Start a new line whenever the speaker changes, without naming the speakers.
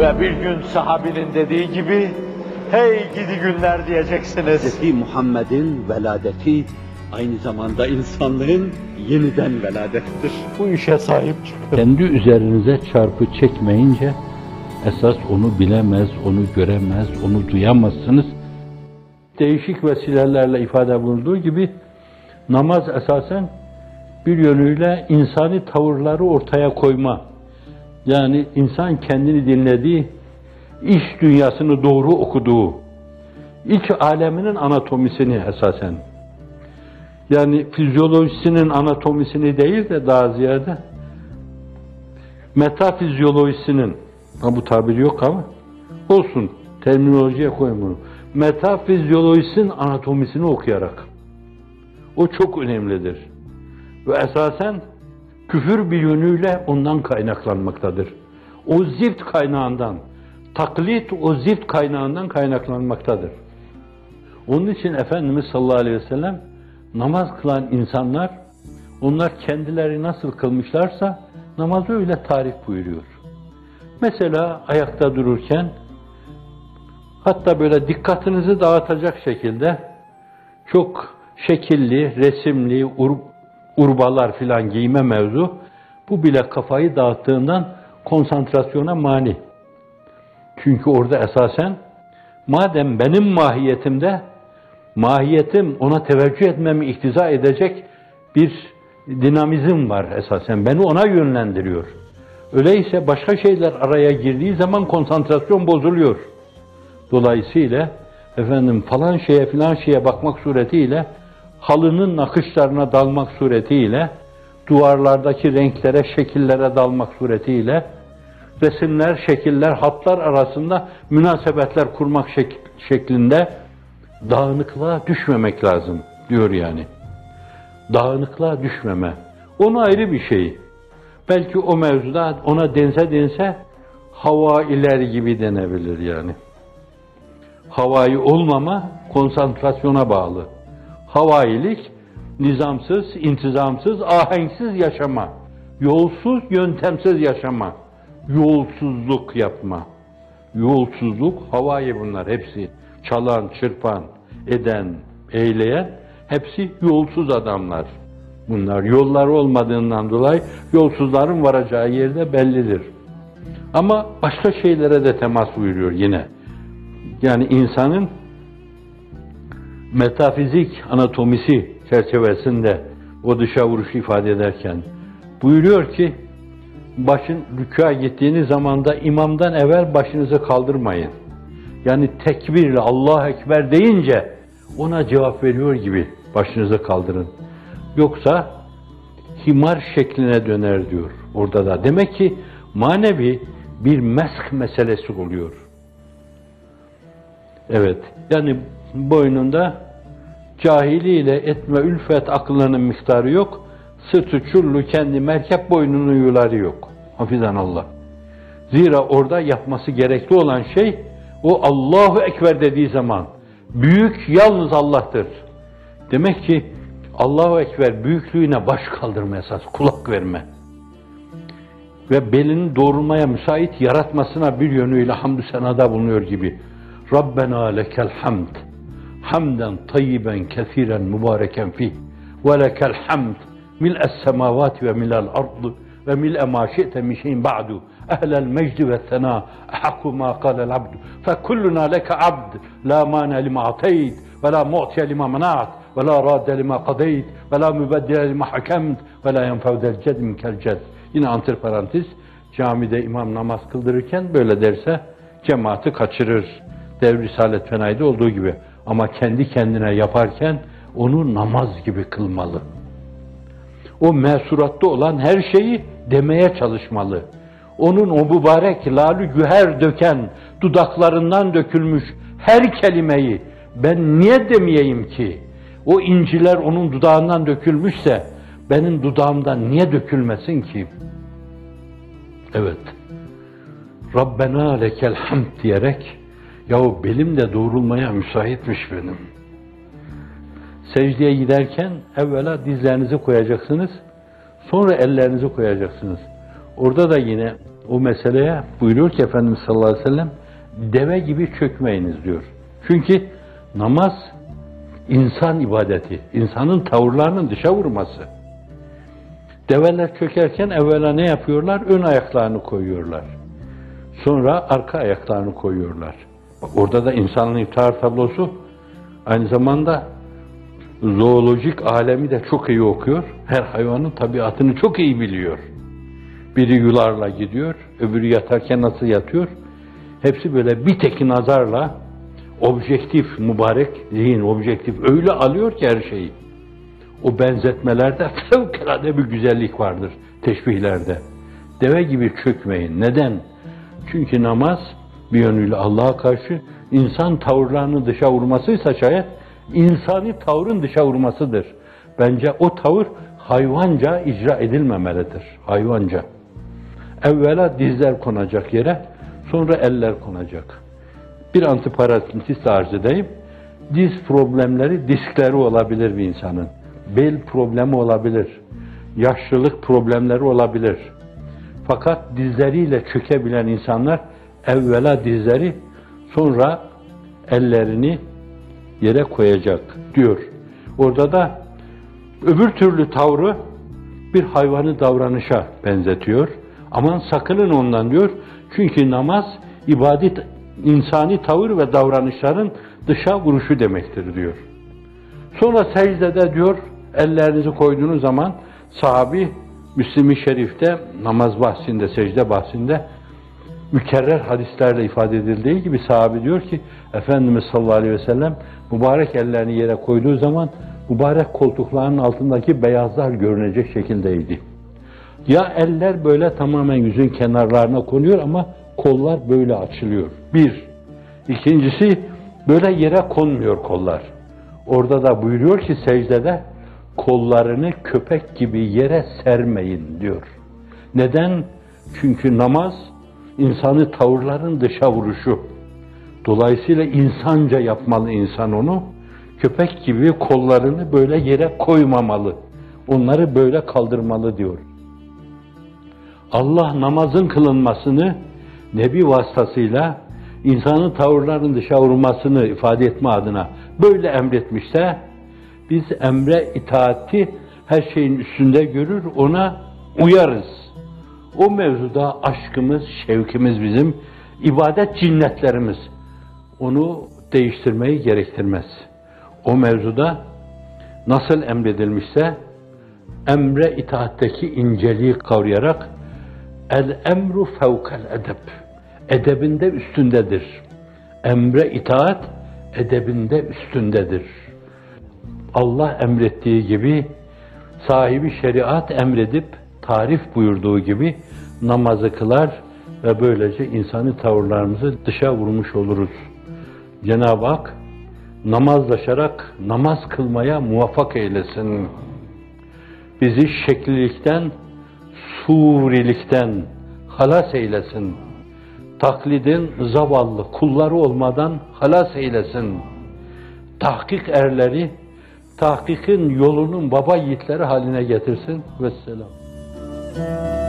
Ve bir gün sahabinin dediği gibi, hey gidi günler diyeceksiniz.
Hz. Muhammed'in veladeti aynı zamanda insanlığın yeniden veladettir.
Bu işe sahip çıkın.
Kendi üzerinize çarpı çekmeyince esas onu bilemez, onu göremez, onu duyamazsınız. Değişik vesilelerle ifade bulunduğu gibi namaz esasen bir yönüyle insani tavırları ortaya koyma. Yani insan kendini dinlediği, iç dünyasını doğru okuduğu, iç aleminin anatomisini esasen yani fizyolojisinin anatomisini değil de daha ziyade metafizyolojisinin, ha bu tabir yok ama olsun, terminolojiye koyun bunu. Metafizyolojisinin anatomisini okuyarak. O çok önemlidir. Ve esasen küfür bir yönüyle ondan kaynaklanmaktadır. O zift kaynağından, taklit o zift kaynağından kaynaklanmaktadır. Onun için Efendimiz sallallahu aleyhi ve sellem namaz kılan insanlar, onlar kendileri nasıl kılmışlarsa namazı öyle tarif buyuruyor. Mesela ayakta dururken, hatta böyle dikkatinizi dağıtacak şekilde çok şekilli, resimli, urbalar filan giyme mevzu, bu bile kafayı dağıttığından konsantrasyona mani. Çünkü orada esasen, madem benim mahiyetimde mahiyetim ona teveccüh etmemi iktiza edecek bir dinamizm var esasen. Beni ona yönlendiriyor. Öyleyse başka şeyler araya girdiği zaman konsantrasyon bozuluyor. Dolayısıyla efendim falan şeye filan şeye bakmak suretiyle halının nakışlarına dalmak suretiyle duvarlardaki renklere, şekillere dalmak suretiyle resimler, şekiller, hatlar arasında münasebetler kurmak şek şeklinde dağınıklığa düşmemek lazım diyor yani. Dağınıklığa düşmeme. Onu ayrı bir şey. Belki o mevzuda ona dense dense hava iler gibi denebilir yani. Havayı olmama konsantrasyona bağlı. Havailik nizamsız, intizamsız, ahenksiz yaşama. Yolsuz, yöntemsiz yaşama. Yolsuzluk yapma. Yolsuzluk, havayı bunlar hepsi çalan, çırpan, eden, eyleyen hepsi yolsuz adamlar. Bunlar yollar olmadığından dolayı yolsuzların varacağı yerde bellidir. Ama başka şeylere de temas buyuruyor yine. Yani insanın metafizik anatomisi çerçevesinde o dışa vuruşu ifade ederken buyuruyor ki başın rükûa gittiğiniz zamanda imamdan evvel başınızı kaldırmayın. Yani tekbirle Allah Ekber deyince ona cevap veriyor gibi başınızı kaldırın. Yoksa himar şekline döner diyor orada da. Demek ki manevi bir mesk meselesi oluyor. Evet, yani boynunda cahiliyle etme ülfet aklının miktarı yok. Sırtı çullu kendi merkep boynunu yuları yok. Hafizan Allah. Zira orada yapması gerekli olan şey o Allahu Ekber dediği zaman büyük yalnız Allah'tır. Demek ki Allahu Ekber büyüklüğüne baş kaldırma esas, kulak verme. Ve belini doğrulmaya müsait yaratmasına bir yönüyle hamdü senada bulunuyor gibi. Rabbena lekel hamd hamden tayyiben kesiren mübareken fih ve lekel hamd mil'es semavati ve mil'el ardı ve mil'e ma şi'te min şeyin ba'du ehlel mecdi ve sena ehakku ma kalel abdu fe kulluna leke abd la mane lima ateyt ve la mu'tiye lima menat ve la radde lima kadeyt ve la mübeddile lima hakemt ve la yenfevdel ced minkel ced yine antır parantez camide imam namaz kıldırırken böyle derse cemaati kaçırır. Dev Risalet Fenay'da olduğu gibi. Ama kendi kendine yaparken onu namaz gibi kılmalı. O mesuratta olan her şeyi demeye çalışmalı onun o mübarek lalü güher döken dudaklarından dökülmüş her kelimeyi ben niye demeyeyim ki? O inciler onun dudağından dökülmüşse benim dudağımdan niye dökülmesin ki? Evet. Rabbena lekel hamd diyerek yahu belim de doğrulmaya müsaitmiş benim. Secdeye giderken evvela dizlerinizi koyacaksınız. Sonra ellerinizi koyacaksınız. Orada da yine o meseleye buyuruyor ki Efendimiz sallallahu aleyhi ve sellem deve gibi çökmeyiniz diyor. Çünkü namaz insan ibadeti, insanın tavırlarının dışa vurması. Develer çökerken evvela ne yapıyorlar? Ön ayaklarını koyuyorlar. Sonra arka ayaklarını koyuyorlar. Bak orada da insanın iftihar tablosu aynı zamanda zoolojik alemi de çok iyi okuyor. Her hayvanın tabiatını çok iyi biliyor. Biri yularla gidiyor, öbürü yatarken nasıl yatıyor. Hepsi böyle bir tek nazarla objektif, mübarek zihin, objektif öyle alıyor ki her şeyi. O benzetmelerde fevkalade bir güzellik vardır teşbihlerde. Deve gibi çökmeyin. Neden? Çünkü namaz bir yönüyle Allah'a karşı insan tavırlarını dışa vurmasıysa şayet insani tavrın dışa vurmasıdır. Bence o tavır hayvanca icra edilmemelidir. Hayvanca. Evvela dizler konacak yere, sonra eller konacak. Bir antiparantez arz edeyim. Diz problemleri, diskleri olabilir bir insanın. Bel problemi olabilir. Yaşlılık problemleri olabilir. Fakat dizleriyle çökebilen insanlar evvela dizleri sonra ellerini yere koyacak diyor. Orada da öbür türlü tavrı bir hayvanı davranışa benzetiyor. Aman sakının ondan diyor. Çünkü namaz ibadet insani tavır ve davranışların dışa vuruşu demektir diyor. Sonra secdede diyor ellerinizi koyduğunuz zaman sahabi Müslim-i Şerif'te namaz bahsinde, secde bahsinde mükerrer hadislerle ifade edildiği gibi sahabi diyor ki Efendimiz sallallahu aleyhi ve sellem mübarek ellerini yere koyduğu zaman mübarek koltuklarının altındaki beyazlar görünecek şekildeydi. Ya eller böyle tamamen yüzün kenarlarına konuyor ama kollar böyle açılıyor. Bir. İkincisi böyle yere konmuyor kollar. Orada da buyuruyor ki secdede kollarını köpek gibi yere sermeyin diyor. Neden? Çünkü namaz insanı tavırların dışa vuruşu. Dolayısıyla insanca yapmalı insan onu. Köpek gibi kollarını böyle yere koymamalı. Onları böyle kaldırmalı diyor. Allah namazın kılınmasını Nebi vasıtasıyla insanın tavırların dışa vurmasını ifade etme adına böyle emretmişse biz emre itaati her şeyin üstünde görür, ona uyarız. O mevzuda aşkımız, şevkimiz bizim, ibadet cinnetlerimiz onu değiştirmeyi gerektirmez. O mevzuda nasıl emredilmişse emre itaatteki inceliği kavrayarak el emru fevkel edeb edebinde üstündedir. Emre itaat edebinde üstündedir. Allah emrettiği gibi sahibi şeriat emredip tarif buyurduğu gibi namazı kılar ve böylece insani tavırlarımızı dışa vurmuş oluruz. Cenab-ı Hak namazlaşarak namaz kılmaya muvaffak eylesin. Bizi şeklilikten, surilikten halas eylesin. Taklidin zavallı kulları olmadan halas eylesin. Tahkik erleri, tahkikin yolunun baba yiğitleri haline getirsin. Vesselam. Thank you.